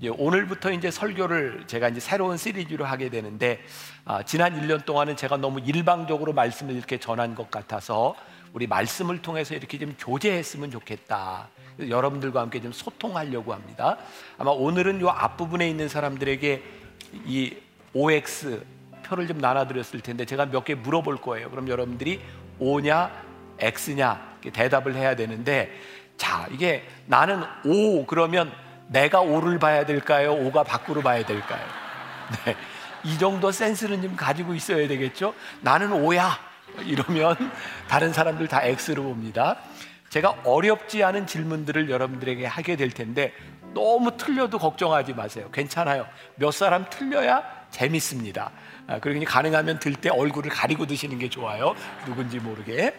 이제 오늘부터 이제 설교를 제가 이제 새로운 시리즈로 하게 되는데 아, 지난 1년 동안은 제가 너무 일방적으로 말씀을 이렇게 전한 것 같아서 우리 말씀을 통해서 이렇게 좀 교제했으면 좋겠다. 여러분들과 함께 좀 소통하려고 합니다. 아마 오늘은 요 앞부분에 있는 사람들에게 이 OX 표를 좀 나눠드렸을 텐데 제가 몇 개 물어볼 거예요. 그럼 여러분들이 O냐 X냐 대답을 해야 되는데 자 이게 나는 O 그러면 내가 O를 봐야 될까요? O가 밖으로 봐야 될까요? 네. 이 정도 센스는 좀 가지고 있어야 되겠죠? 나는 O야 이러면 다른 사람들 다 X로 봅니다. 제가 어렵지 않은 질문들을 여러분들에게 하게 될 텐데 너무 틀려도 걱정하지 마세요. 괜찮아요. 몇 사람 틀려야 재밌습니다. 아, 그러니 가능하면 들 때 얼굴을 가리고 드시는 게 좋아요. 누군지 모르게.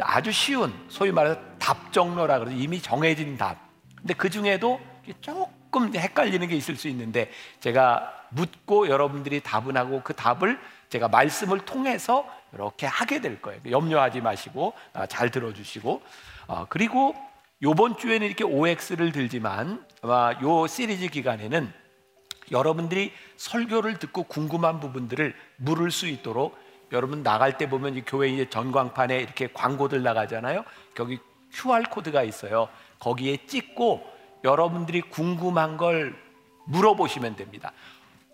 아주 쉬운 소위 말해서 답정로라 그러죠. 이미 정해진 답. 근데 그 중에도 조금 헷갈리는 게 있을 수 있는데 제가 묻고 여러분들이 답은 하고 그 답을 제가 말씀을 통해서 이렇게 하게 될 거예요. 염려하지 마시고 아, 잘 들어주시고 아, 그리고 이번 주에는 이렇게 OX를 들지만 아마 요 시리즈 기간에는 여러분들이 설교를 듣고 궁금한 부분들을 물을 수 있도록 여러분 나갈 때 보면 이 교회 이제 전광판에 이렇게 광고들 나가잖아요. 거기 QR 코드가 있어요. 거기에 찍고 여러분들이 궁금한 걸 물어보시면 됩니다.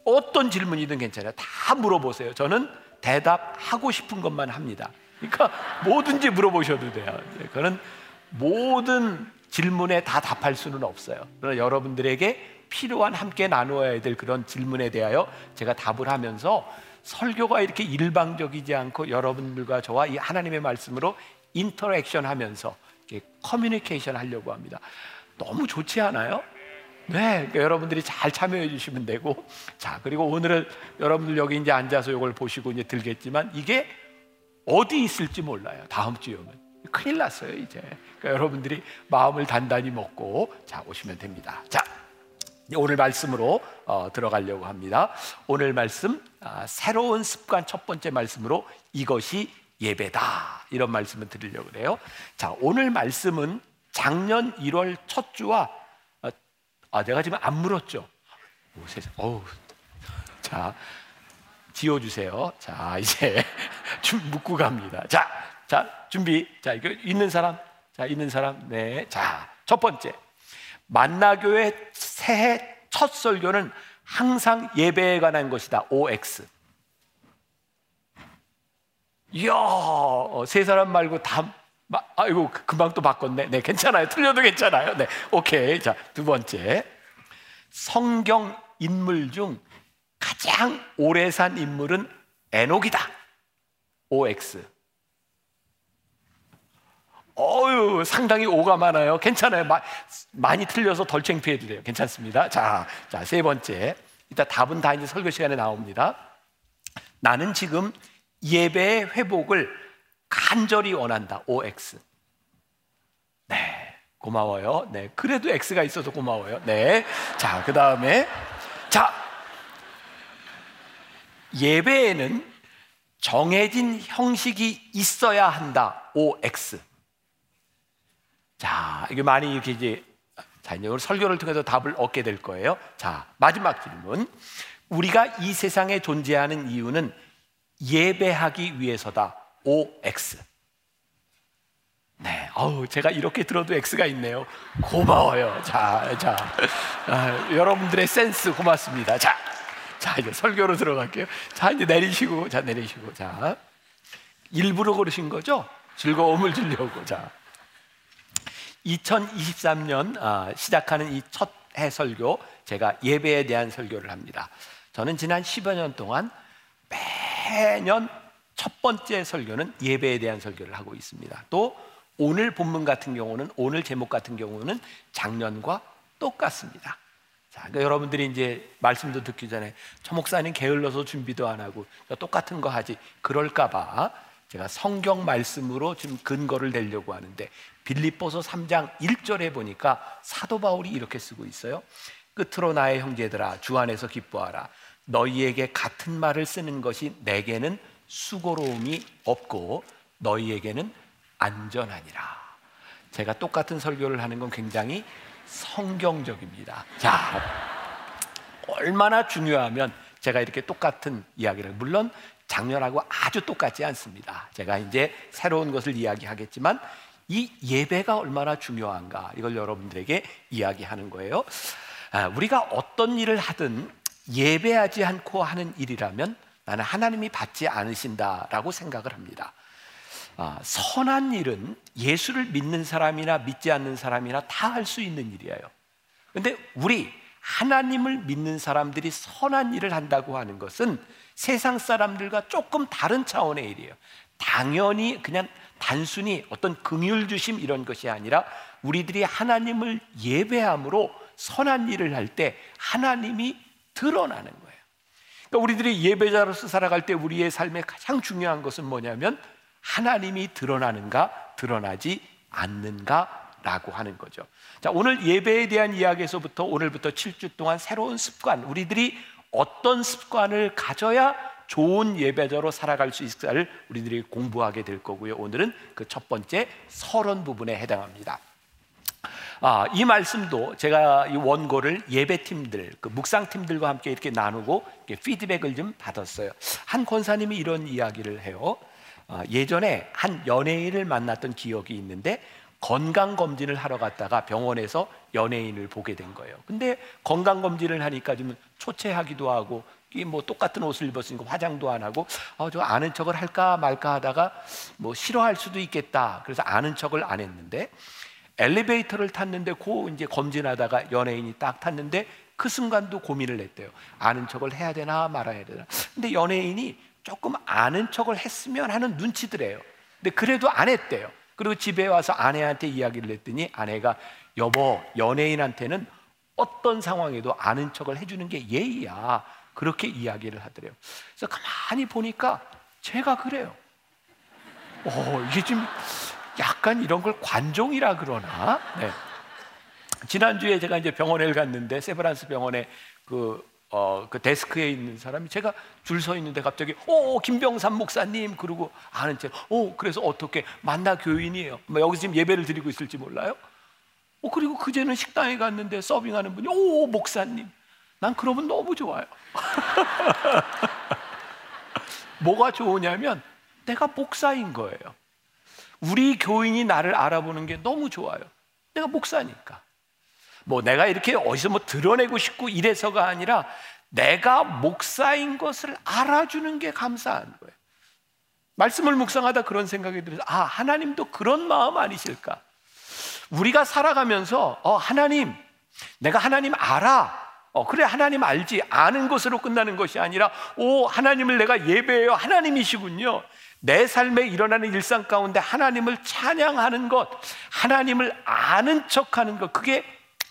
어떤 질문이든 괜찮아요. 다 물어보세요. 저는 대답하고 싶은 것만 합니다. 그러니까 뭐든지 물어보셔도 돼요. 그거는 모든 질문에 다 답할 수는 없어요. 그러나 여러분들에게 필요한 함께 나누어야 될 그런 질문에 대하여 제가 답을 하면서 설교가 이렇게 일방적이지 않고 여러분들과 저와 이 하나님의 말씀으로 interaction 하면서 커뮤니케이션 하려고 합니다. 너무 좋지 않아요? 네, 그러니까 여러분들이 잘 참여해 주시면 되고, 자 그리고 오늘은 여러분들 여기 이제 앉아서 이걸 보시고 이제 들겠지만 이게 어디 있을지 몰라요. 다음 주에 오면 큰일 났어요 이제. 그러니까 여러분들이 마음을 단단히 먹고 자 오시면 됩니다. 자 오늘 말씀으로 어, 들어가려고 합니다. 오늘 말씀 아, 새로운 습관 첫 번째 말씀으로 이것이 예배다 이런 말씀을 드리려고 그래요. 자 오늘 말씀은 작년 1월 첫 주와 어, 아 내가 지금 안 물었죠. 오, 세상. 어우. 자 지워 주세요. 자 이제 좀 묻고 갑니다. 자, 자 준비. 자 이거 있는 사람. 자 있는 사람. 네. 자첫 번째 만나교회 새해 첫 설교는 항상 예배에 관한 것이다. OX. 이야, 어, 세 사람 말고 다, 아이고, 그, 금방 또 바꿨네. 네, 괜찮아요. 틀려도 괜찮아요. 네, 오케이. 자, 두 번째. 성경 인물 중 가장 오래 산 인물은 에녹이다. OX. 어유 상당히 오가 많아요. 괜찮아요. 마, 많이 틀려서 덜 창피해도 돼요. 괜찮습니다. 자, 자, 세 번째. 이따 답은 다 이제 설교 시간에 나옵니다. 나는 지금 예배의 회복을 간절히 원한다. OX. 네. 고마워요. 네. 그래도 X가 있어서 고마워요. 네. 자, 그 다음에. 자. 예배에는 정해진 형식이 있어야 한다. OX. 자, 이게 많이 이렇게 이제 자, 이제 오늘 설교를 통해서 답을 얻게 될 거예요. 자, 마지막 질문. 우리가 이 세상에 존재하는 이유는 예배하기 위해서다. OX. 네, 어우, 제가 이렇게 들어도 X가 있네요. 고마워요. 자, 자, 아, 여러분들의 센스 고맙습니다. 자, 자, 이제 설교로 들어갈게요. 자, 이제 내리시고, 자, 내리시고, 자. 일부러 그러신 거죠? 즐거움을 주려고. 자. 2023년 아, 시작하는 이 첫 해 설교 제가 예배에 대한 설교를 합니다. 저는 지난 10여 년 동안 매년 첫 번째 설교는 예배에 대한 설교를 하고 있습니다. 또 오늘 본문 같은 경우는 오늘 제목 같은 경우는 작년과 똑같습니다. 자, 그러니까 여러분들이 이제 말씀도 듣기 전에 저 목사님 게을러서 준비도 안 하고 똑같은 거 하지 그럴까봐 제가 성경 말씀으로 지금 근거를 내려고 하는데 빌립보서 3장 1절에 보니까 사도 바울이 이렇게 쓰고 있어요. 끝으로 나의 형제들아 주 안에서 기뻐하라. 너희에게 같은 말을 쓰는 것이 내게는 수고로움이 없고 너희에게는 안전하니라. 제가 똑같은 설교를 하는 건 굉장히 성경적입니다. 자, 얼마나 중요하면 제가 이렇게 똑같은 이야기를 물론 작년하고 아주 똑같지 않습니다. 제가 이제 새로운 것을 이야기하겠지만 이 예배가 얼마나 중요한가 이걸 여러분들에게 이야기하는 거예요. 아, 우리가 어떤 일을 하든 예배하지 않고 하는 일이라면 나는 하나님이 받지 않으신다라고 생각을 합니다. 아, 선한 일은 예수를 믿는 사람이나 믿지 않는 사람이나 다 할 수 있는 일이에요. 근데 우리 하나님을 믿는 사람들이 선한 일을 한다고 하는 것은 세상 사람들과 조금 다른 차원의 일이에요. 당연히 그냥 단순히 어떤 긍휼 주심 이런 것이 아니라 우리들이 하나님을 예배함으로 선한 일을 할 때 하나님이 드러나는 거예요. 그러니까 우리들이 예배자로서 살아갈 때 우리의 삶에 가장 중요한 것은 뭐냐면 하나님이 드러나는가 드러나지 않는가라고 하는 거죠. 자, 오늘 예배에 대한 이야기에서부터 오늘부터 7주 동안 새로운 습관, 우리들이 어떤 습관을 가져야 좋은 예배자로 살아갈 수 있을까를 우리들이 공부하게 될 거고요. 오늘은 그 첫 번째 서론 부분에 해당합니다. 아, 이 말씀도 제가 이 원고를 예배팀들, 그 묵상팀들과 함께 이렇게 나누고 이렇게 피드백을 좀 받았어요. 한 권사님이 이런 이야기를 해요. 아, 예전에 한 연예인을 만났던 기억이 있는데 건강 검진을 하러 갔다가 병원에서 연예인을 보게 된 거예요. 근데 건강 검진을 하니까 좀 초췌하기도 하고 뭐 똑같은 옷을 입었으니까 화장도 안 하고 어, 저 아는 척을 할까 말까 하다가 뭐 싫어할 수도 있겠다. 그래서 아는 척을 안 했는데 엘리베이터를 탔는데 고 이제 검진하다가 연예인이 딱 탔는데 그 순간도 고민을 했대요. 아는 척을 해야 되나 말아야 되나. 근데 연예인이 조금 아는 척을 했으면 하는 눈치들이에요. 근데 그래도 안 했대요. 그리고 집에 와서 아내한테 이야기를 했더니 아내가 여보 연예인한테는 어떤 상황에도 아는 척을 해주는 게 예의야 그렇게 이야기를 하더래요. 그래서 가만히 보니까 제가 그래요. 어, 이게 좀 약간 이런 걸 관종이라 그러나. 네. 지난주에 제가 이제 병원에 갔는데 세브란스 병원에 그, 어, 그 데스크에 있는 사람이 제가 줄 서 있는데 갑자기 오 김병삼 목사님! 그러고 아는 척오 그래서 어떻게 만나 교인이에요. 뭐 여기서 지금 예배를 드리고 있을지 몰라요. 어 그리고 그제는 식당에 갔는데 서빙하는 분이 오 목사님! 난 그러면 너무 좋아요. 뭐가 좋으냐면 내가 목사인 거예요 우리 교인이 나를 알아보는 게 너무 좋아요 내가 목사니까 뭐 내가 이렇게 어디서 뭐 드러내고 싶고 이래서가 아니라 내가 목사인 것을 알아주는 게 감사한 거예요. 말씀을 묵상하다 그런 생각이 들어서 아 하나님도 그런 마음 아니실까? 우리가 살아가면서 어 하나님 내가 하나님 알아. 어 그래 하나님 알지. 아는 것으로 끝나는 것이 아니라 오 하나님을 내가 예배해요. 하나님이시군요. 내 삶에 일어나는 일상 가운데 하나님을 찬양하는 것, 하나님을 아는 척 하는 것, 그게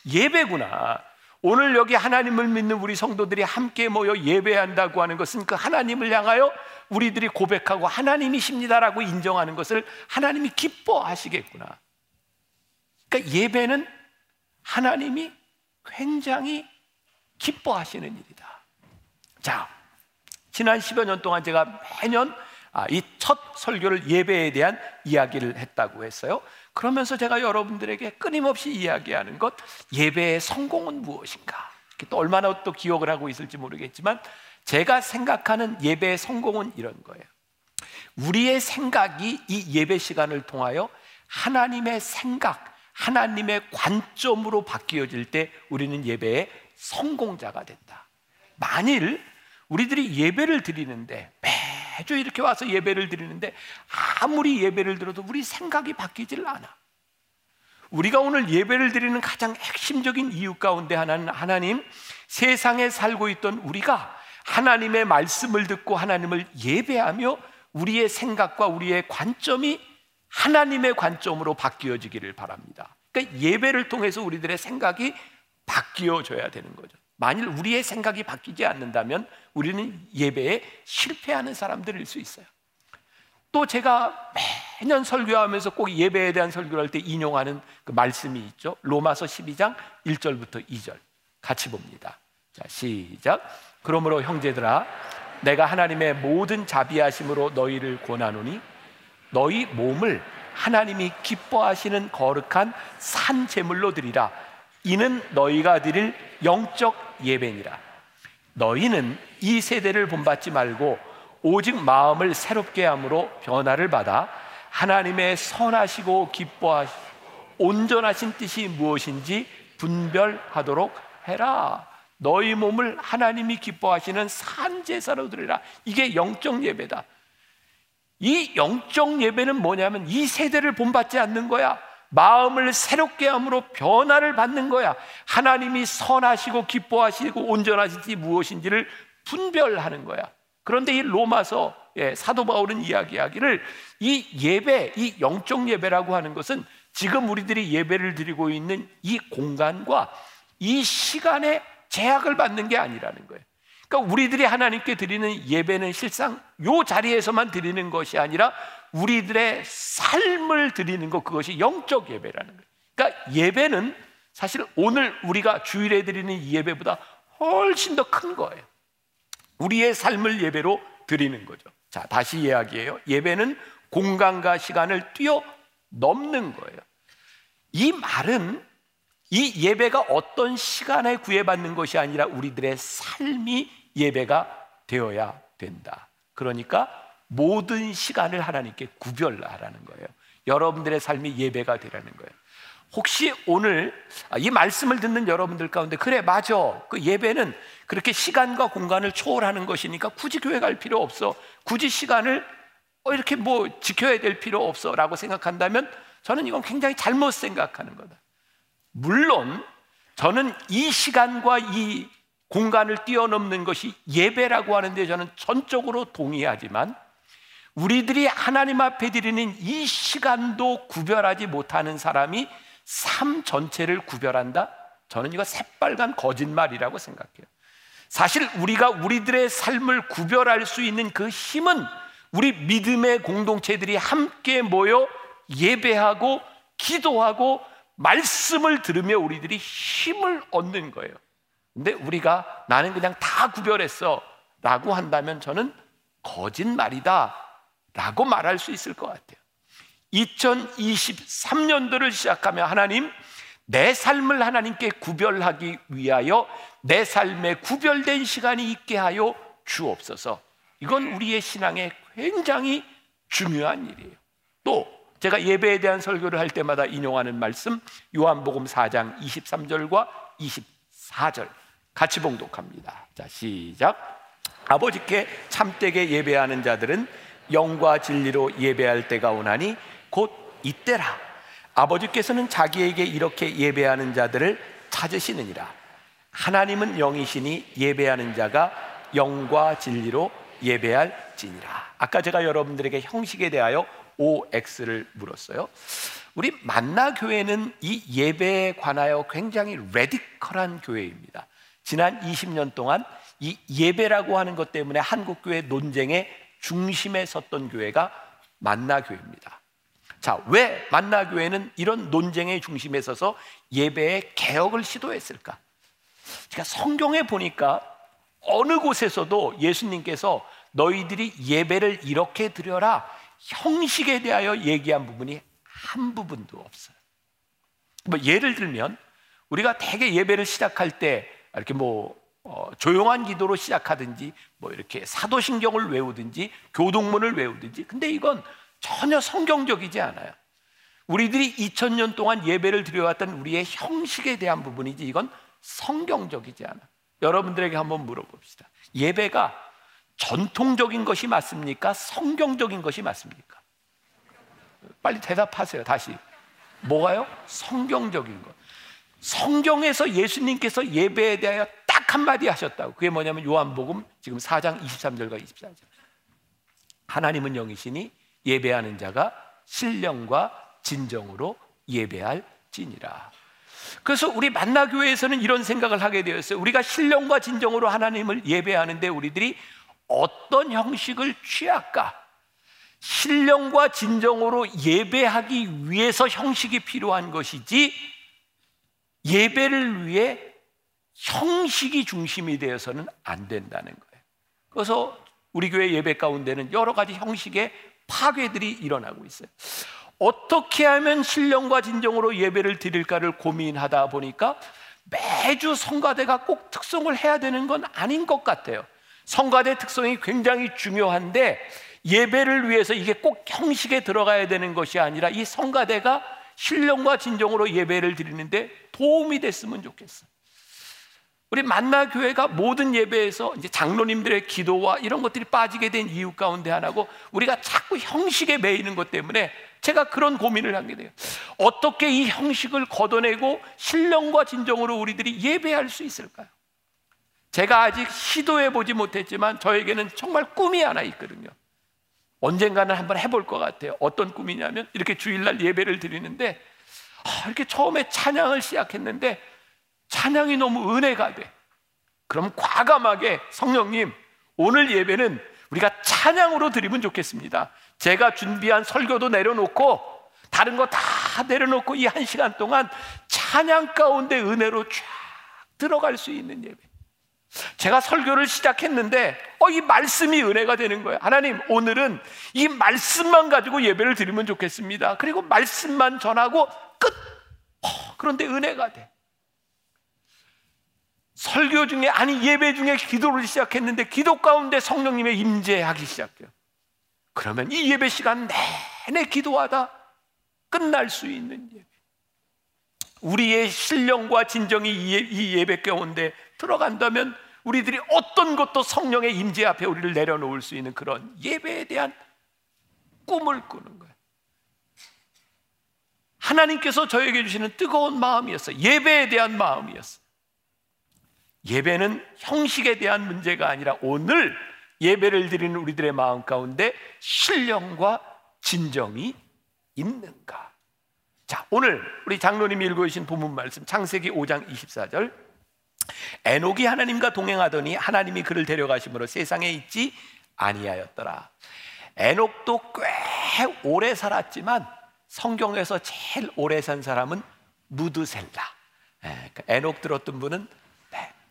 예배구나. 오늘 여기 하나님을 믿는 우리 성도들이 함께 모여 예배한다고 하는 것은 그 하나님을 향하여 우리들이 고백하고 하나님이십니다라고 인정하는 것을 하나님이 기뻐하시겠구나. 그러니까 예배는 하나님이 굉장히 기뻐하시는 일이다. 자, 지난 10여 년 동안 제가 매년 아, 이 첫 설교를 예배에 대한 이야기를 했다고 했어요. 그러면서 제가 여러분들에게 끊임없이 이야기하는 것 예배의 성공은 무엇인가? 또 얼마나 또 기억을 하고 있을지 모르겠지만 제가 생각하는 예배의 성공은 이런 거예요. 우리의 생각이 이 예배 시간을 통하여 하나님의 생각, 하나님의 관점으로 바뀌어질 때 우리는 예배의 성공자가 된다. 만일 우리들이 예배를 드리는데 매주 이렇게 와서 예배를 드리는데 아무리 예배를 들어도 우리 생각이 바뀌질 않아. 우리가 오늘 예배를 드리는 가장 핵심적인 이유 가운데 하나는 하나님 세상에 살고 있던 우리가 하나님의 말씀을 듣고 하나님을 예배하며 우리의 생각과 우리의 관점이 하나님의 관점으로 바뀌어지기를 바랍니다. 그러니까 예배를 통해서 우리들의 생각이 바뀌어져야 되는 거죠. 만일 우리의 생각이 바뀌지 않는다면 우리는 예배에 실패하는 사람들일 수 있어요. 또 제가 매년 설교하면서 꼭 예배에 대한 설교를 할 때 인용하는 그 말씀이 있죠. 로마서 12장 1절부터 2절. 같이 봅니다. 자, 시작. 그러므로 형제들아 내가 하나님의 모든 자비하심으로 너희를 권하노니 너희 몸을 하나님이 기뻐하시는 거룩한 산 제물로 드리라. 이는 너희가 드릴 영적 예배니라. 너희는 이 세대를 본받지 말고 오직 마음을 새롭게 함으로 변화를 받아 하나님의 선하시고 기뻐하시 온전하신 뜻이 무엇인지 분별하도록 해라. 너희 몸을 하나님이 기뻐하시는 산 제사로 드리라. 이게 영적 예배다. 이 영적 예배는 뭐냐면 이 세대를 본받지 않는 거야. 마음을 새롭게 함으로 변화를 받는 거야. 하나님이 선하시고 기뻐하시고 온전하신지 무엇인지를 분별하는 거야. 그런데 이 로마서 예, 사도 바울은 이야기하기를 이 예배, 이 영적 예배라고 하는 것은 지금 우리들이 예배를 드리고 있는 이 공간과 이 시간에 제약을 받는 게 아니라는 거예요. 그러니까 우리들이 하나님께 드리는 예배는 실상 요 자리에서만 드리는 것이 아니라 우리들의 삶을 드리는 것 그것이 영적 예배라는 거예요. 그러니까 예배는 사실 오늘 우리가 주일에 드리는 예배보다 훨씬 더 큰 거예요. 우리의 삶을 예배로 드리는 거죠. 자, 다시 이야기해요. 예배는 공간과 시간을 뛰어 넘는 거예요. 이 말은 이 예배가 어떤 시간에 구애받는 것이 아니라 우리들의 삶이 예배가 되어야 된다. 그러니까 모든 시간을 하나님께 구별하라는 거예요. 여러분들의 삶이 예배가 되라는 거예요. 혹시 오늘 이 말씀을 듣는 여러분들 가운데 그래 맞아 그 예배는 그렇게 시간과 공간을 초월하는 것이니까 굳이 교회 갈 필요 없어 굳이 시간을 어, 이렇게 뭐 지켜야 될 필요 없어라고 생각한다면 저는 이건 굉장히 잘못 생각하는 거다. 물론 저는 이 시간과 이 공간을 뛰어넘는 것이 예배라고 하는데 저는 전적으로 동의하지만 우리들이 하나님 앞에 드리는 이 시간도 구별하지 못하는 사람이 삶 전체를 구별한다? 저는 이거 새빨간 거짓말이라고 생각해요. 사실 우리가 우리들의 삶을 구별할 수 있는 그 힘은 우리 믿음의 공동체들이 함께 모여 예배하고 기도하고 말씀을 들으며 우리들이 힘을 얻는 거예요. 근데 우리가 나는 그냥 다 구별했어 라고 한다면 저는 거짓말이다 라고 말할 수 있을 것 같아요. 2023년도를 시작하며 하나님 내 삶을 하나님께 구별하기 위하여 내 삶에 구별된 시간이 있게 하여 주옵소서. 이건 우리의 신앙에 굉장히 중요한 일이에요. 또 제가 예배에 대한 설교를 할 때마다 인용하는 말씀 요한복음 4장 23절과 24절 같이 봉독합니다. 자, 시작. 아버지께 참되게 예배하는 자들은 영과 진리로 예배할 때가 오나니 곧 이때라. 아버지께서는 자기에게 이렇게 예배하는 자들을 찾으시느니라. 하나님은 영이시니 예배하는 자가 영과 진리로 예배할지니라. 아까 제가 여러분들에게 형식에 대하여 OX를 물었어요. 우리 만나 교회는 이 예배에 관하여 굉장히 레디컬한 교회입니다. 지난 20년 동안 이 예배라고 하는 것 때문에 한국 교회 논쟁의 중심에 섰던 교회가 만나 교회입니다. 자, 왜 만나 교회는 이런 논쟁의 중심에 서서 예배의 개혁을 시도했을까? 제가 성경에 보니까 어느 곳에서도 예수님께서 너희들이 예배를 이렇게 드려라 형식에 대하여 얘기한 부분이 한 부분도 없어요. 뭐 예를 들면 우리가 대개 예배를 시작할 때 이렇게 뭐 어, 조용한 기도로 시작하든지 뭐 이렇게 사도신경을 외우든지 교동문을 외우든지 근데 이건 전혀 성경적이지 않아요. 우리들이 2000년 동안 예배를 드려왔던 우리의 형식에 대한 부분이지 이건 성경적이지 않아. 여러분들에게 한번 물어봅시다. 예배가 전통적인 것이 맞습니까? 성경적인 것이 맞습니까? 빨리 대답하세요. 다시. 뭐가요? 성경적인 것. 성경에서 예수님께서 예배에 대하여 딱 한마디 하셨다고. 그게 뭐냐면 요한복음 지금 4장 23절과 24절. 하나님은 영이시니 예배하는 자가 신령과 진정으로 예배할지니라. 그래서 우리 만나교회에서는 이런 생각을 하게 되었어요. 우리가 신령과 진정으로 하나님을 예배하는데 우리들이 어떤 형식을 취할까? 신령과 진정으로 예배하기 위해서 형식이 필요한 것이지 예배를 위해 형식이 중심이 되어서는 안 된다는 거예요. 그래서 우리 교회 예배 가운데는 여러 가지 형식의 파괴들이 일어나고 있어요. 어떻게 하면 신령과 진정으로 예배를 드릴까를 고민하다 보니까 매주 성가대가 꼭 특성을 해야 되는 건 아닌 것 같아요. 성가대 특성이 굉장히 중요한데 예배를 위해서 이게 꼭 형식에 들어가야 되는 것이 아니라 이 성가대가 신령과 진정으로 예배를 드리는데 도움이 됐으면 좋겠어. 우리 만나 교회가 모든 예배에서 이제 장로님들의 기도와 이런 것들이 빠지게 된 이유 가운데 하나고 우리가 자꾸 형식에 매이는 것 때문에 제가 그런 고민을 하게 돼요. 어떻게 이 형식을 걷어내고 신령과 진정으로 우리들이 예배할 수 있을까요? 제가 아직 시도해 보지 못했지만 저에게는 정말 꿈이 하나 있거든요. 언젠가는 한번 해볼 것 같아요. 어떤 꿈이냐면 이렇게 주일날 예배를 드리는데 아, 이렇게 처음에 찬양을 시작했는데 찬양이 너무 은혜가 돼. 그럼 과감하게 성령님, 오늘 예배는 우리가 찬양으로 드리면 좋겠습니다. 제가 준비한 설교도 내려놓고 다른 거 다 내려놓고 이 한 시간 동안 찬양 가운데 은혜로 쫙 들어갈 수 있는 예배. 제가 설교를 시작했는데 어, 이 말씀이 은혜가 되는 거예요. 하나님, 오늘은 이 말씀만 가지고 예배를 드리면 좋겠습니다. 그리고 말씀만 전하고 끝. 어, 그런데 은혜가 돼. 설교 중에 아니 예배 중에 기도를 시작했는데 기도 가운데 성령님의 임재하기 시작해요. 그러면 이 예배 시간 내내 기도하다 끝날 수 있는 예배. 우리의 신령과 진정이 이 예배 가운데 들어간다면 우리들이 어떤 것도 성령의 임재 앞에 우리를 내려놓을 수 있는 그런 예배에 대한 꿈을 꾸는 거예요. 하나님께서 저에게 주시는 뜨거운 마음이었어요. 예배에 대한 마음이었어요. 예배는 형식에 대한 문제가 아니라 오늘 예배를 드리는 우리들의 마음 가운데 신령과 진정이 있는가? 자, 오늘 우리 장로님이 읽어주신 본문 말씀 창세기 5장 24절 에녹이 하나님과 동행하더니 하나님이 그를 데려가심으로 세상에 있지 아니하였더라. 에녹도 꽤 오래 살았지만 성경에서 제일 오래 산 사람은 무드셀라. 예, 그러니까 에녹 들었던 분은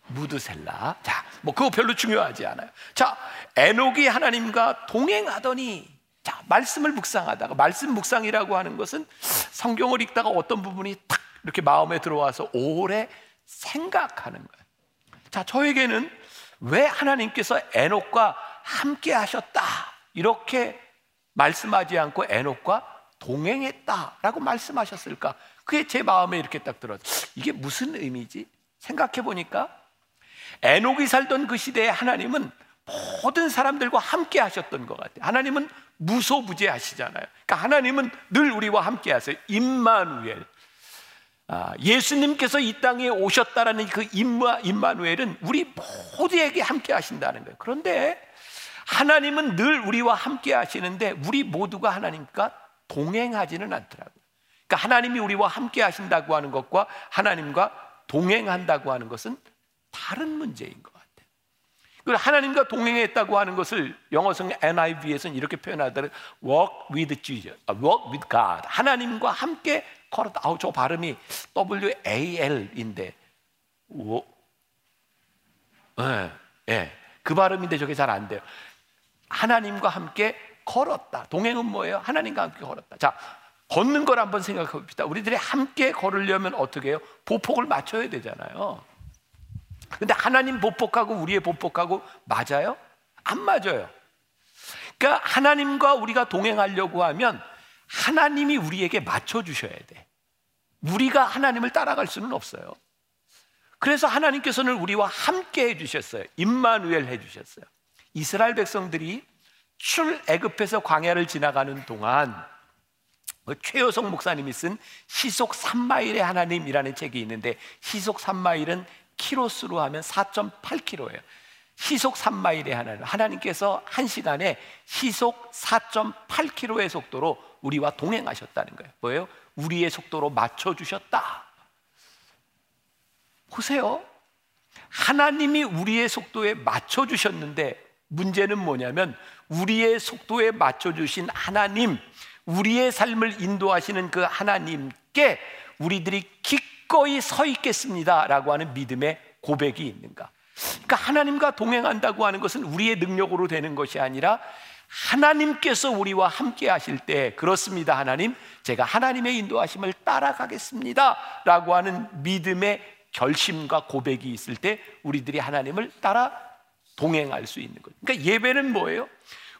무드셀라. 자, 뭐 그거 별로 중요하지 않아요. 자, 에녹이 하나님과 동행하더니 자, 말씀을 묵상하다가 말씀 묵상이라고 하는 것은 성경을 읽다가 어떤 부분이 탁 이렇게 마음에 들어와서 오래 생각하는 거예요. 자, 저에게는 왜 하나님께서 에녹과 함께 하셨다. 이렇게 말씀하지 않고 에녹과 동행했다라고 말씀하셨을까? 그게 제 마음에 이렇게 딱 들었어요. 이게 무슨 의미지? 생각해 보니까 에녹이 살던 그 시대에 하나님은 모든 사람들과 함께 하셨던 것 같아요. 하나님은 무소부재하시잖아요. 그러니까 하나님은 늘 우리와 함께 하세요. 임마누엘. 아, 예수님께서 이 땅에 오셨다라는 그 임마, 임마누엘은 우리 모두에게 함께 하신다는 거예요. 그런데 하나님은 늘 우리와 함께 하시는데 우리 모두가 하나님과 동행하지는 않더라고요. 그러니까 하나님이 우리와 함께 하신다고 하는 것과 하나님과 동행한다고 하는 것은 다른 문제인 것 같아요. 그 하나님과 동행했다고 하는 것을 영어성 NIV에서는 이렇게 표현하더라 walk with Jesus, 아, walk with God. 하나님과 함께 걸었다. 아우 저 발음이 W A L인데, 오, 예, 예, 그 발음인데 저게 잘 안 돼요. 하나님과 함께 걸었다. 동행은 뭐예요? 하나님과 함께 걸었다. 자, 걷는 걸 한번 생각해 봅시다. 우리들이 함께 걸으려면 어떻게 해요? 보폭을 맞춰야 되잖아요. 근데 하나님 보복하고 우리의 보복하고 맞아요? 안 맞아요. 그러니까 하나님과 우리가 동행하려고 하면 하나님이 우리에게 맞춰 주셔야 돼. 우리가 하나님을 따라갈 수는 없어요. 그래서 하나님께서는 우리와 함께 해 주셨어요. 임마누엘 해 주셨어요. 이스라엘 백성들이 출애굽해서 광야를 지나가는 동안 그 최효성 목사님이 쓴 시속 3마일의 하나님이라는 책이 있는데 시속 3마일은 키로수로 하면 4.8km예요. 시속 3마일의 하나님. 하나님께서 한 시간에 시속 4.8km의 속도로 우리와 동행하셨다는 거예요. 뭐예요? 우리의 속도로 맞춰 주셨다. 보세요. 하나님이 우리의 속도에 맞춰 주셨는데 문제는 뭐냐면 우리의 속도에 맞춰 주신 하나님, 우리의 삶을 인도하시는 그 하나님께 우리들이 기꺼이 기꺼이 서 있겠습니다 라고 하는 믿음의 고백이 있는가? 그러니까 하나님과 동행한다고 하는 것은 우리의 능력으로 되는 것이 아니라 하나님께서 우리와 함께 하실 때 그렇습니다. 하나님, 제가 하나님의 인도하심을 따라가겠습니다 라고 하는 믿음의 결심과 고백이 있을 때 우리들이 하나님을 따라 동행할 수 있는 거예요. 그러니까 예배는 뭐예요?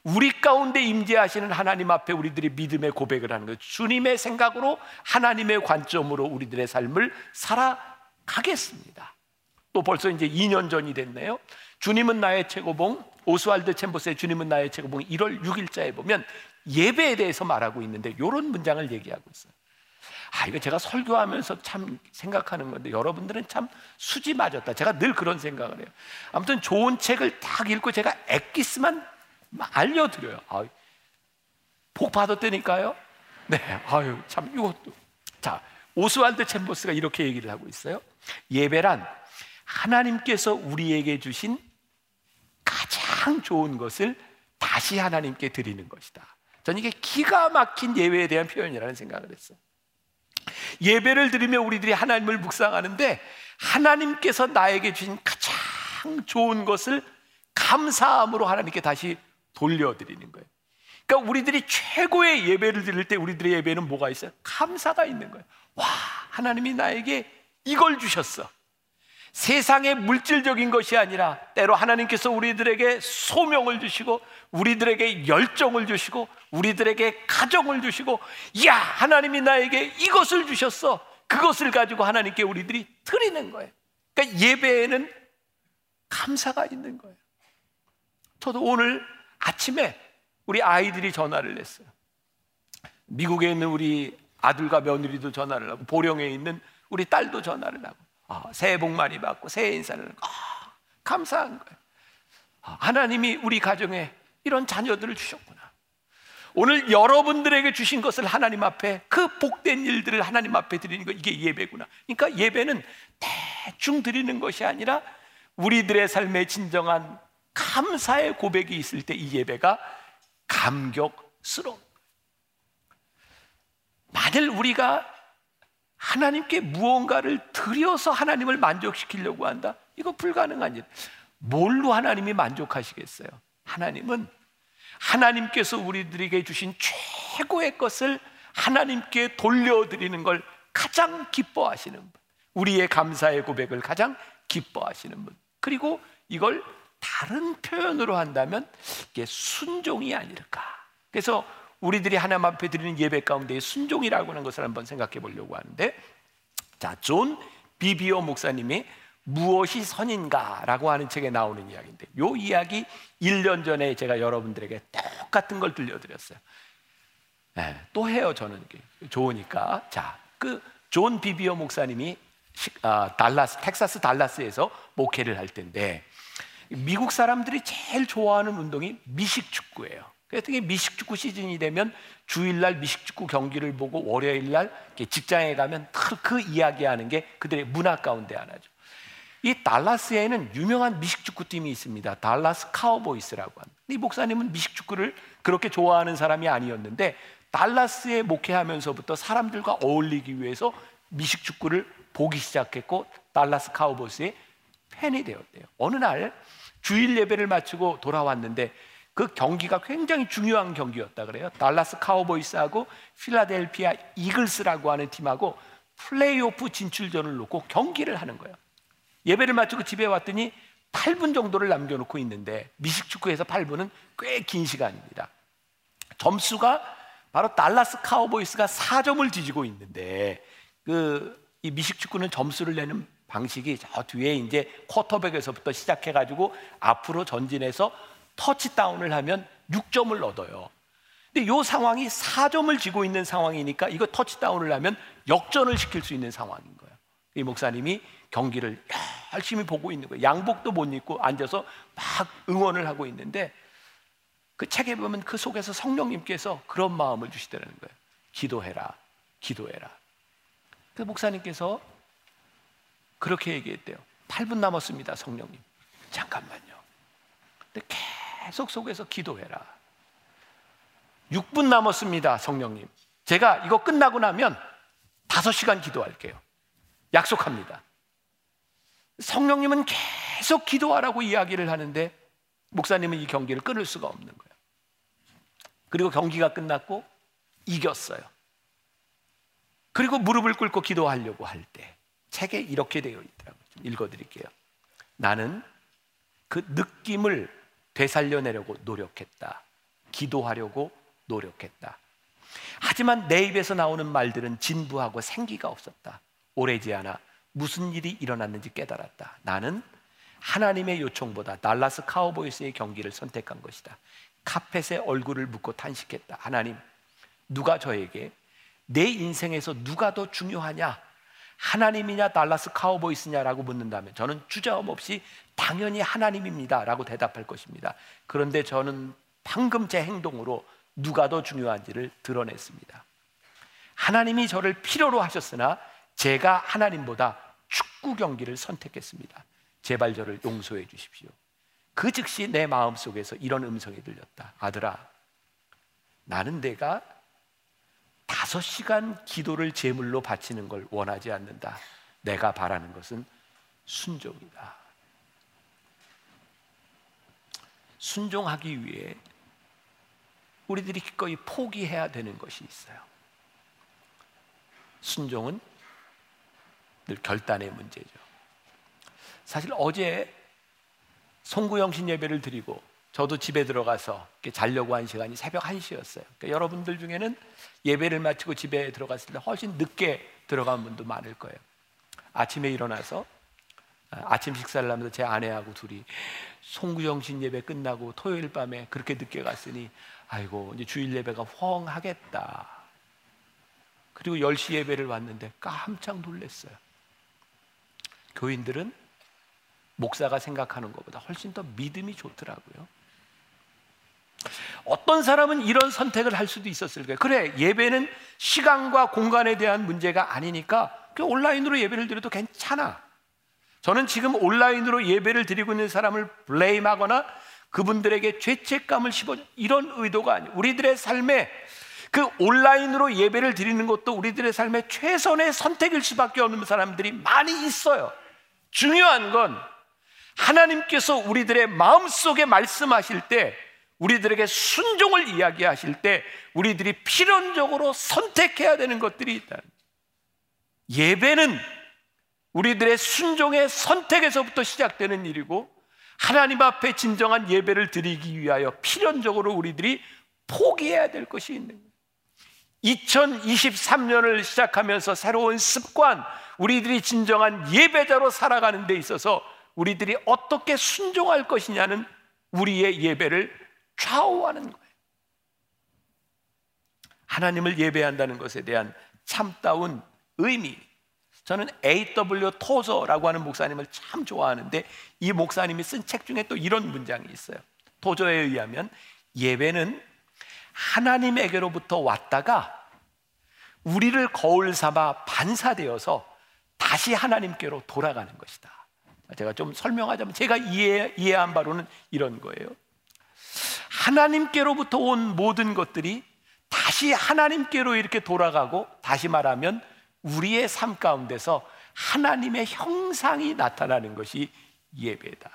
우리 가운데 임재하시는 하나님 앞에 우리들이 믿음의 고백을 하는 거예요. 주님의 생각으로 하나님의 관점으로 우리들의 삶을 살아가겠습니다. 또 벌써 이제 2년 전이 됐네요. 주님은 나의 최고봉, 오스왈드 챔버스의 주님은 나의 최고봉 1월 6일자에 보면 예배에 대해서 말하고 있는데 이런 문장을 얘기하고 있어요. 아, 이거 제가 설교하면서 참 생각하는 건데 여러분들은 참 수지 맞았다. 제가 늘 그런 생각을 해요. 아무튼 좋은 책을 딱 읽고 제가 엑기스만 알려드려요. 아, 복 받았다니까요. 네, 아유 참 이것도 자 오스왈드 챔버스가 이렇게 얘기를 하고 있어요. 예배란 하나님께서 우리에게 주신 가장 좋은 것을 다시 하나님께 드리는 것이다. 저는 이게 기가 막힌 예배에 대한 표현이라는 생각을 했어요. 예배를 드리며 우리들이 하나님을 묵상하는데 하나님께서 나에게 주신 가장 좋은 것을 감사함으로 하나님께 다시 돌려드리는 거예요. 그러니까 우리들이 최고의 예배를 드릴 때 우리들의 예배는 뭐가 있어요? 감사가 있는 거예요. 와, 하나님이 나에게 이걸 주셨어. 세상의 물질적인 것이 아니라 때로 하나님께서 우리들에게 소명을 주시고 우리들에게 열정을 주시고 우리들에게 가정을 주시고 야 하나님이 나에게 이것을 주셨어 그것을 가지고 하나님께 우리들이 드리는 거예요 그러니까 예배에는 감사가 있는 거예요 저도 오늘 아침에 우리 아이들이 전화를 했어요 미국에 있는 우리 아들과 며느리도 전화를 하고 보령에 있는 우리 딸도 전화를 하고 아, 새해 복 많이 받고 새해 인사를 하고 아, 감사한 거예요. 아, 하나님이 우리 가정에 이런 자녀들을 주셨구나. 오늘 여러분들에게 주신 것을 하나님 앞에 그 복된 일들을 하나님 앞에 드리는 거 이게 예배구나. 그러니까 예배는 대충 드리는 것이 아니라 우리들의 삶에 진정한 감사의 고백이 있을 때 이 예배가 감격스러운. 만일 우리가 하나님께 무언가를 드려서 하나님을 만족시키려고 한다? 이거 불가능한 일. 뭘로 하나님이 만족하시겠어요? 하나님은 하나님께서 우리들에게 주신 최고의 것을 하나님께 돌려드리는 걸 가장 기뻐하시는 분. 우리의 감사의 고백을 가장 기뻐하시는 분. 그리고 이걸 다른 표현으로 한다면 이게 순종이 아닐까. 그래서 우리들이 하나님 앞에 드리는 예배 가운데 순종이라고 하는 것을 한번 생각해 보려고 하는데 자, 존 비비어 목사님이 무엇이 선인가라고 하는 책에 나오는 이야기인데 요 이야기 1년 전에 제가 여러분들에게 똑같은 걸 들려드렸어요. 네, 또 해요 저는 좋으니까 자 그 존 비비어 목사님이 아, 달라스 텍사스 달라스에서 목회를 할 텐데 미국 사람들이 제일 좋아하는 운동이 미식 축구예요. 그래서 미식축구 시즌이 되면 주일날 미식축구 경기를 보고 월요일날 직장에 가면 그 이야기하는 게 그들의 문화 가운데 하나죠. 이 달라스에는 유명한 미식축구 팀이 있습니다. 달라스 카우보이스라고 합니다. 이 목사님은 미식축구를 그렇게 좋아하는 사람이 아니었는데 달라스에 목회하면서부터 사람들과 어울리기 위해서 미식축구를 보기 시작했고 달라스 카우보이스의 팬이 되었대요. 어느 날 주일 예배를 마치고 돌아왔는데 그 경기가 굉장히 중요한 경기였다 그래요. 달라스 카우보이스하고 필라델피아 이글스라고 하는 팀하고 플레이오프 진출전을 놓고 경기를 하는 거예요. 예배를 마치고 집에 왔더니 8분 정도를 남겨놓고 있는데 미식축구에서 8분은 꽤 긴 시간입니다. 점수가 바로 달라스 카우보이스가 4점을 뒤지고 있는데 그 이 미식축구는 점수를 내는 방식이 저 뒤에 이제 쿼터백에서부터 시작해가지고 앞으로 전진해서 터치다운을 하면 6점을 얻어요. 근데 이 상황이 4점을 지고 있는 상황이니까 이거 터치다운을 하면 역전을 시킬 수 있는 상황인 거예요. 이 목사님이 경기를 열심히 보고 있는 거예요. 양복도 못 입고 앉아서 막 응원을 하고 있는데 그 책에 보면 그 속에서 성령님께서 그런 마음을 주시더라는 거예요. 기도해라, 기도해라. 그 목사님께서 그렇게 얘기했대요. 8분 남았습니다, 성령님. 잠깐만요. 근데 계속 속에서 기도해라. 6분 남았습니다, 성령님. 제가 이거 끝나고 나면 5시간 기도할게요. 약속합니다. 성령님은 계속 기도하라고 이야기를 하는데 목사님은 이 경기를 끊을 수가 없는 거예요. 그리고 경기가 끝났고 이겼어요. 그리고 무릎을 꿇고 기도하려고 할 때 책에 이렇게 되어 있더라고요. 읽어 드릴게요. 나는 그 느낌을 되살려내려고 노력했다. 기도하려고 노력했다. 하지만 내 입에서 나오는 말들은 진부하고 생기가 없었다. 오래지 않아 무슨 일이 일어났는지 깨달았다. 나는 하나님의 요청보다 달라스 카우보이스의 경기를 선택한 것이다. 카펫에 얼굴을 묻고 탄식했다. 하나님, 누가 저에게 내 인생에서 누가 더 중요하냐? 하나님이냐 달라스 카우보이스냐라고 묻는다면 저는 주저함 없이 당연히 하나님입니다라고 대답할 것입니다. 그런데 저는 방금 제 행동으로 누가 더 중요한지를 드러냈습니다. 하나님이 저를 필요로 하셨으나 제가 하나님보다 축구 경기를 선택했습니다. 제발 저를 용서해 주십시오. 그 즉시 내 마음 속에서 이런 음성이 들렸다. 아들아, 나는 내가 다섯 시간 기도를 제물로 바치는 걸 원하지 않는다. 내가 바라는 것은 순종이다. 순종하기 위해 우리들이 기꺼이 포기해야 되는 것이 있어요. 순종은 늘 결단의 문제죠. 사실 어제 송구영신 예배를 드리고 저도 집에 들어가서 자려고 한 시간이 새벽 1시였어요. 그러니까 여러분들 중에는 예배를 마치고 집에 들어갔을 때 훨씬 늦게 들어간 분도 많을 거예요. 아침에 일어나서 아, 아침 식사를 하면서 제 아내하고 둘이 송구영신 예배 끝나고 토요일 밤에 그렇게 늦게 갔으니 아이고 이제 주일 예배가 펑하겠다. 그리고 10시 예배를 왔는데 깜짝 놀랐어요. 교인들은 목사가 생각하는 것보다 훨씬 더 믿음이 좋더라고요. 어떤 사람은 이런 선택을 할 수도 있었을 거예요. 그래, 예배는 시간과 공간에 대한 문제가 아니니까 그 온라인으로 예배를 드려도 괜찮아. 저는 지금 온라인으로 예배를 드리고 있는 사람을 블레임하거나 그분들에게 죄책감을 씹어 이런 의도가 아니에요. 우리들의 삶에 그 온라인으로 예배를 드리는 것도 우리들의 삶의 최선의 선택일 수밖에 없는 사람들이 많이 있어요. 중요한 건 하나님께서 우리들의 마음속에 말씀하실 때 우리들에게 순종을 이야기하실 때 우리들이 필연적으로 선택해야 되는 것들이 있다. 예배는 우리들의 순종의 선택에서부터 시작되는 일이고 하나님 앞에 진정한 예배를 드리기 위하여 필연적으로 우리들이 포기해야 될 것이 있는 거예요. 2023년을 시작하면서 새로운 습관, 우리들이 진정한 예배자로 살아가는 데 있어서 우리들이 어떻게 순종할 것이냐는 우리의 예배를 좌우하는 거예요. 하나님을 예배한다는 것에 대한 참다운 의미. 저는 A.W. 토저라고 하는 목사님을 참 좋아하는데 이 목사님이 쓴 책 중에 또 이런 문장이 있어요. 토저에 의하면 예배는 하나님에게로부터 왔다가 우리를 거울 삼아 반사되어서 다시 하나님께로 돌아가는 것이다. 제가 좀 설명하자면 제가 이해, 이해한 바로는 이런 거예요. 하나님께로부터 온 모든 것들이 다시 하나님께로 이렇게 돌아가고 다시 말하면 우리의 삶 가운데서 하나님의 형상이 나타나는 것이 예배다.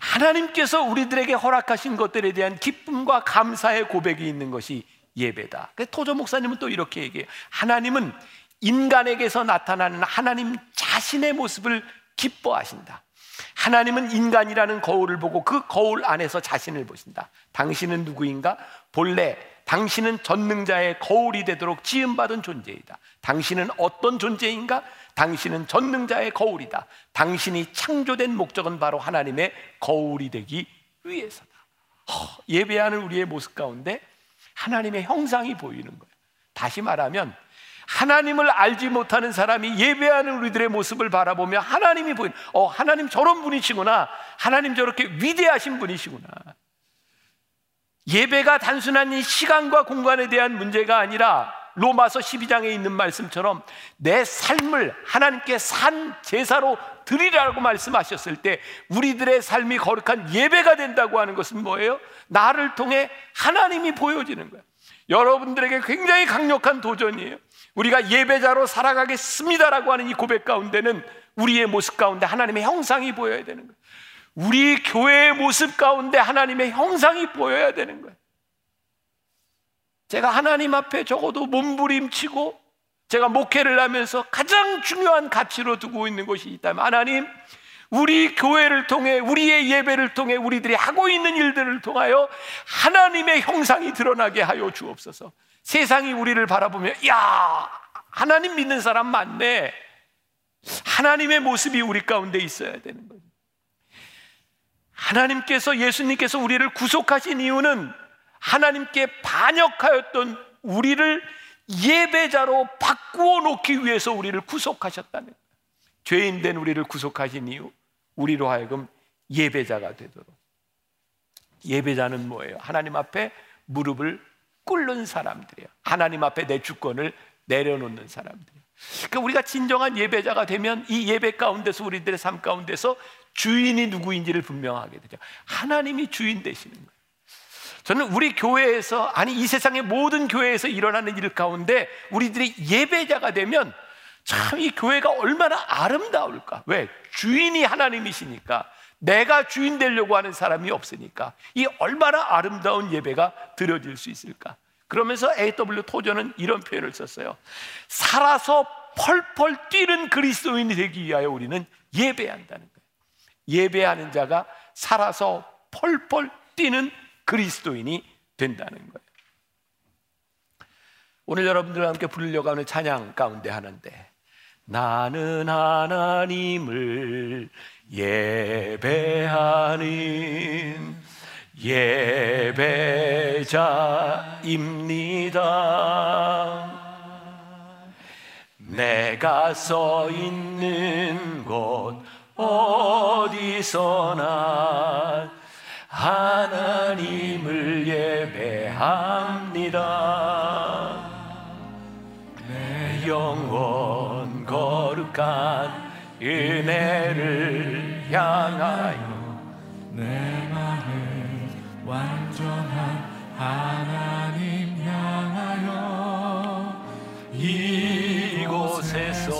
하나님께서 우리들에게 허락하신 것들에 대한 기쁨과 감사의 고백이 있는 것이 예배다. 토조 목사님은 또 이렇게 얘기해요. 하나님은 인간에게서 나타나는 하나님 자신의 모습을 기뻐하신다. 하나님은 인간이라는 거울을 보고 그 거울 안에서 자신을 보신다. 당신은 누구인가? 본래 당신은 전능자의 거울이 되도록 지음받은 존재이다. 당신은 어떤 존재인가? 당신은 전능자의 거울이다. 당신이 창조된 목적은 바로 하나님의 거울이 되기 위해서다. 허, 예배하는 우리의 모습 가운데 하나님의 형상이 보이는 거예요. 다시 말하면 하나님을 알지 못하는 사람이 예배하는 우리들의 모습을 바라보며 하나님이 보인, 어, 하나님 저런 분이시구나. 하나님 저렇게 위대하신 분이시구나. 예배가 단순한 이 시간과 공간에 대한 문제가 아니라 로마서 12장에 있는 말씀처럼 내 삶을 하나님께 산 제사로 드리라고 말씀하셨을 때 우리들의 삶이 거룩한 예배가 된다고 하는 것은 뭐예요? 나를 통해 하나님이 보여지는 거예요. 여러분들에게 굉장히 강력한 도전이에요. 우리가 예배자로 살아가겠습니다라고 하는 이 고백 가운데는 우리의 모습 가운데 하나님의 형상이 보여야 되는 거예요. 우리 교회의 모습 가운데 하나님의 형상이 보여야 되는 거예요. 제가 하나님 앞에 적어도 몸부림치고 제가 목회를 하면서 가장 중요한 가치로 두고 있는 것이 있다면 하나님 우리 교회를 통해 우리의 예배를 통해 우리들이 하고 있는 일들을 통하여 하나님의 형상이 드러나게 하여 주옵소서. 세상이 우리를 바라보며 야 하나님 믿는 사람 많네. 하나님의 모습이 우리 가운데 있어야 되는 거죠. 하나님께서 예수님께서 우리를 구속하신 이유는 하나님께 반역하였던 우리를 예배자로 바꾸어 놓기 위해서 우리를 구속하셨다는 거예요. 죄인 된 우리를 구속하신 이유, 우리로 하여금 예배자가 되도록. 예배자는 뭐예요? 하나님 앞에 무릎을 꿇는 사람들이에요. 하나님 앞에 내 주권을 내려놓는 사람들이에요. 그러니까 우리가 진정한 예배자가 되면 이 예배 가운데서 우리들의 삶 가운데서 주인이 누구인지를 분명하게 되죠. 하나님이 주인 되시는 거예요. 저는 우리 교회에서 아니 이 세상의 모든 교회에서 일어나는 일 가운데 우리들이 예배자가 되면 참 이 교회가 얼마나 아름다울까? 왜? 주인이 하나님이시니까 내가 주인 되려고 하는 사람이 없으니까 이 얼마나 아름다운 예배가 드려질 수 있을까? 그러면서 AW 토저는 이런 표현을 썼어요. 살아서 펄펄 뛰는 그리스도인이 되기 위하여 우리는 예배한다는 거예요. 예배하는 자가 살아서 펄펄 뛰는 그리스도인이 된다는 거예요. 오늘 여러분들과 함께 부르려고 하는 찬양 가운데 하는데 나는 하나님을 예배하는 예배자입니다. 내가 서 있는 곳 어디서나 하나님을 예배합니다. 내 영원 거룩한 은혜를 향하여 내 마음 완전한 하나님 향하여 이곳에서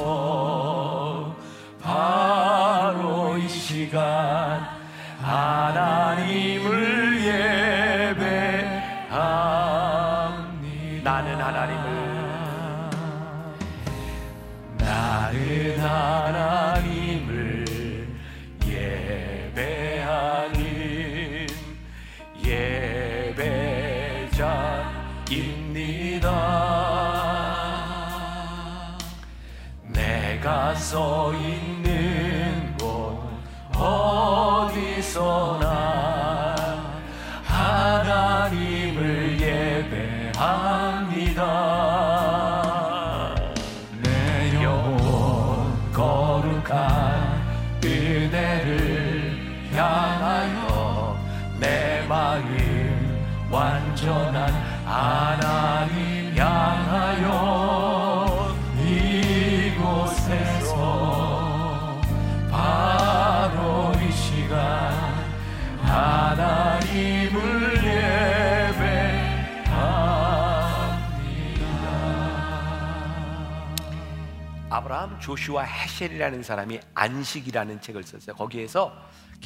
조슈아 헤셸이라는 사람이 안식이라는 책을 썼어요. 거기에서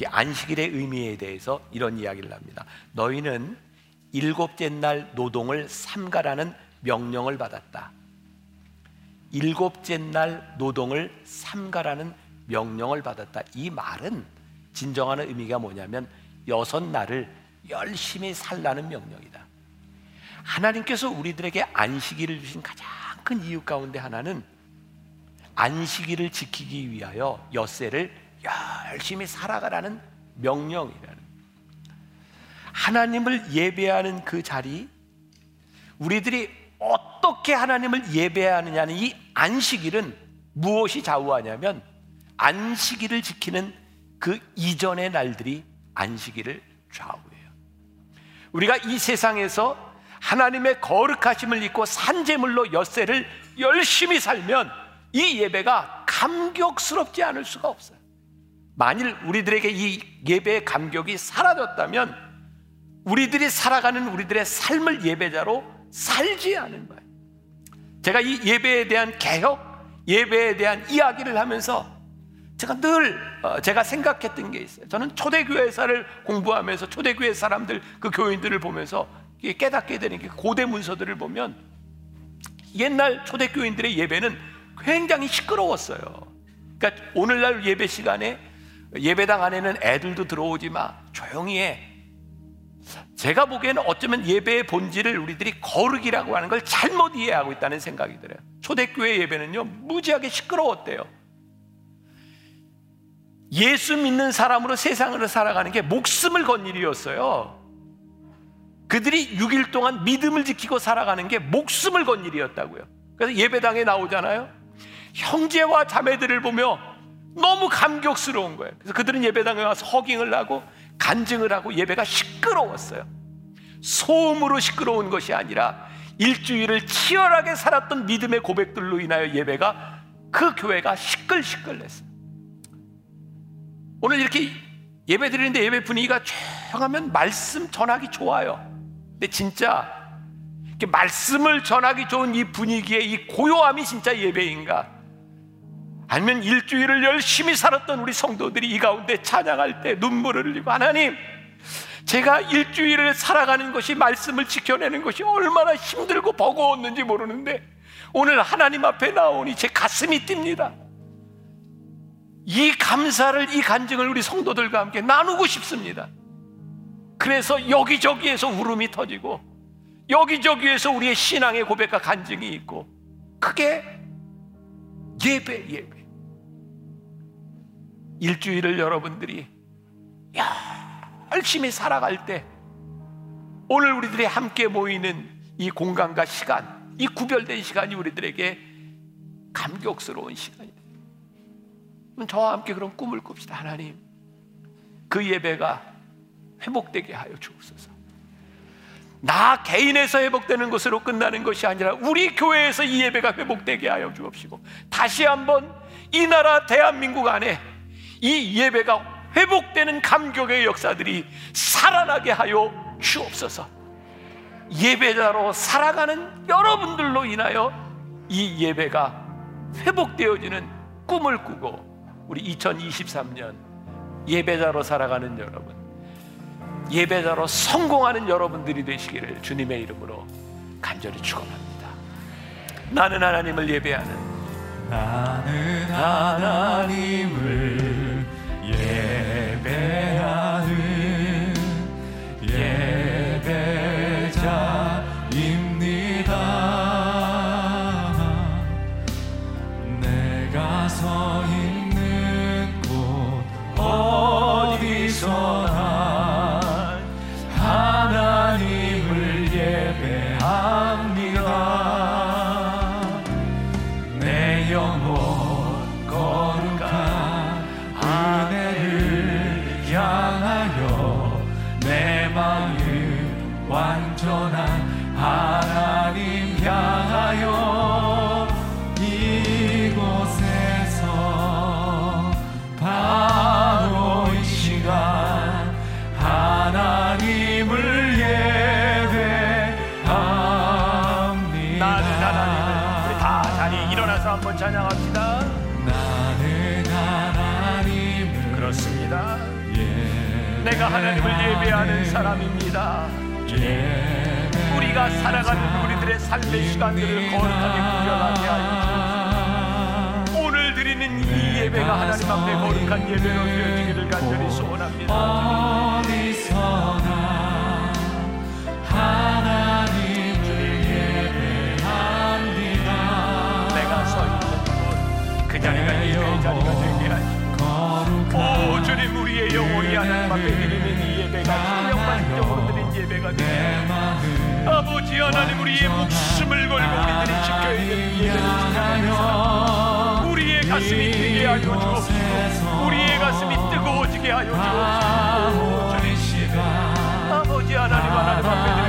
안식일의 의미에 대해서 이런 이야기를 합니다. 너희는 일곱째 날 노동을 삼가라는 명령을 받았다. 일곱째 날 노동을 삼가라는 명령을 받았다. 이 말은 진정하는 의미가 뭐냐면 여섯 날을 열심히 살라는 명령이다. 하나님께서 우리들에게 안식일을 주신 가장 큰 이유 가운데 하나는 안식일을 지키기 위하여 엿새를 열심히 살아가라는 명령이라는 하나님을 예배하는 그 자리 우리들이 어떻게 하나님을 예배하느냐는 이 안식일은 무엇이 좌우하냐면 안식일을 지키는 그 이전의 날들이 안식일을 좌우해요. 우리가 이 세상에서 하나님의 거룩하심을 입고 산재물로 엿새를 열심히 살면 이 예배가 감격스럽지 않을 수가 없어요. 만일 우리들에게 이 예배의 감격이 사라졌다면 우리들이 살아가는 우리들의 삶을 예배자로 살지 않은 거예요. 제가 이 예배에 대한 개혁, 예배에 대한 이야기를 하면서 제가 늘 어, 제가 생각했던 게 있어요. 저는 초대교회사를 공부하면서 초대교회 사람들 그 교인들을 보면서 깨닫게 되는 게 고대 문서들을 보면 옛날 초대교인들의 예배는 굉장히 시끄러웠어요. 그러니까 오늘날 예배 시간에 예배당 안에는 애들도 들어오지 마. 조용히 해. 제가 보기에는 어쩌면 예배의 본질을 우리들이 거룩이라고 하는 걸 잘못 이해하고 있다는 생각이 들어요. 초대교회 예배는요, 무지하게 시끄러웠대요. 예수 믿는 사람으로 세상을 살아가는 게 목숨을 건 일이었어요. 그들이 6일 동안 믿음을 지키고 살아가는 게 목숨을 건 일이었다고요. 그래서 예배당에 나오잖아요. 형제와 자매들을 보며 너무 감격스러운 거예요. 그래서 그들은 예배당에 와서 허깅을 하고 간증을 하고 예배가 시끄러웠어요. 소음으로 시끄러운 것이 아니라 일주일을 치열하게 살았던 믿음의 고백들로 인하여 예배가 그 교회가 시끌시끌했어요. 오늘 이렇게 예배 드리는데 예배 분위기가 조용하면 말씀 전하기 좋아요. 근데 진짜 말씀을 전하기 좋은 이 분위기에 이 고요함이 진짜 예배인가? 아니면 일주일을 열심히 살았던 우리 성도들이 이 가운데 찬양할 때 눈물을 흘리고 하나님 제가 일주일을 살아가는 것이 말씀을 지켜내는 것이 얼마나 힘들고 버거웠는지 모르는데 오늘 하나님 앞에 나오니 제 가슴이 뜁니다. 이 감사를 이 간증을 우리 성도들과 함께 나누고 싶습니다. 그래서 여기저기에서 울음이 터지고 여기저기에서 우리의 신앙의 고백과 간증이 있고 그게 예배 예배 일주일을 여러분들이 열심히 살아갈 때 오늘 우리들이 함께 모이는 이 공간과 시간, 이 구별된 시간이 우리들에게 감격스러운 시간이에요. 저와 함께 그런 꿈을 꿉시다. 하나님, 그 예배가 회복되게 하여 주옵소서. 나 개인에서 회복되는 것으로 끝나는 것이 아니라 우리 교회에서 이 예배가 회복되게 하여 주옵시고 다시 한번 이 나라 대한민국 안에 이 예배가 회복되는 감격의 역사들이 살아나게 하여 주옵소서. 예배자로 살아가는 여러분들로 인하여 이 예배가 회복되어지는 꿈을 꾸고 우리 2023년 예배자로 살아가는 여러분, 예배자로 성공하는 여러분들이 되시기를 주님의 이름으로 간절히 축원합니다. 나는 하나님을 예배하는 나는 하나님을 하나님을 예배하는 사람입니다. 예배 우리가 살아가는 우리들의 삶의 시간들을 거룩하게 구별하게 하여. 오늘 드리는 이 예배가 하나님 앞에 거룩한 예배로 되어지기를 간절히 소원 아버지 하나님 우리의 목숨을 걸고 우리들이 지켜야 되는 지켜내면서 우리의 가슴이 뛰게 하여 주옵시고 우리의 가슴이 뜨거워지게 하여 주옵시고 아버지 하나님 하나님 앞에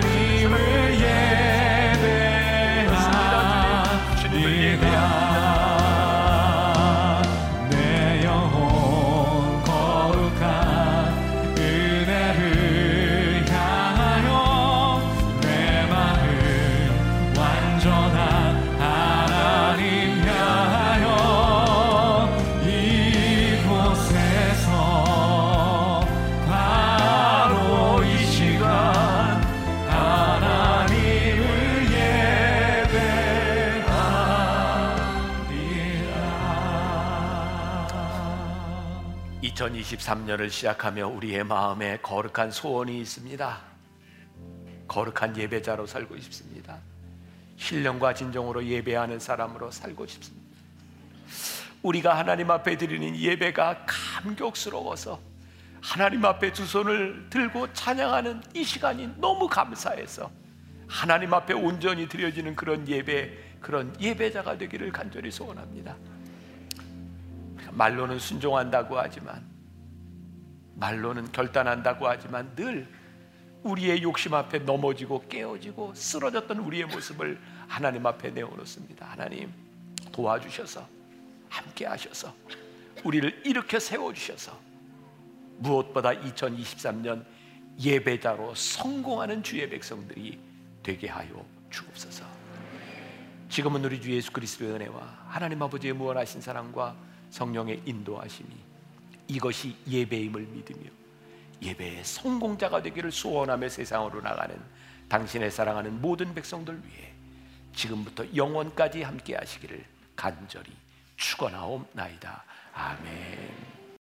2023년을 시작하며 우리의 마음에 거룩한 소원이 있습니다. 거룩한 예배자로 살고 싶습니다. 신령과 진정으로 예배하는 사람으로 살고 싶습니다. 우리가 하나님 앞에 드리는 예배가 감격스러워서 하나님 앞에 두 손을 들고 찬양하는 이 시간이 너무 감사해서 하나님 앞에 온전히 드려지는 그런 예배, 그런 예배자가 되기를 간절히 소원합니다. 말로는 순종한다고 하지만 말로는 결단한다고 하지만 늘 우리의 욕심 앞에 넘어지고 깨어지고 쓰러졌던 우리의 모습을 하나님 앞에 내어놓습니다. 하나님 도와주셔서 함께 하셔서 우리를 일으켜 세워 주셔서 무엇보다 2023년 예배자로 성공하는 주의 백성들이 되게 하여 주옵소서. 지금은 우리 주 예수 그리스도의 은혜와 하나님 아버지의 무한하신 사랑과 성령의 인도하심이 이것이 예배임을 믿으며 예배의 성공자가 되기를 소원하며 세상으로 나가는 당신의 사랑하는 모든 백성들 위해 지금부터 영원까지 함께 하시기를 간절히 축원하옵나이다. 아멘.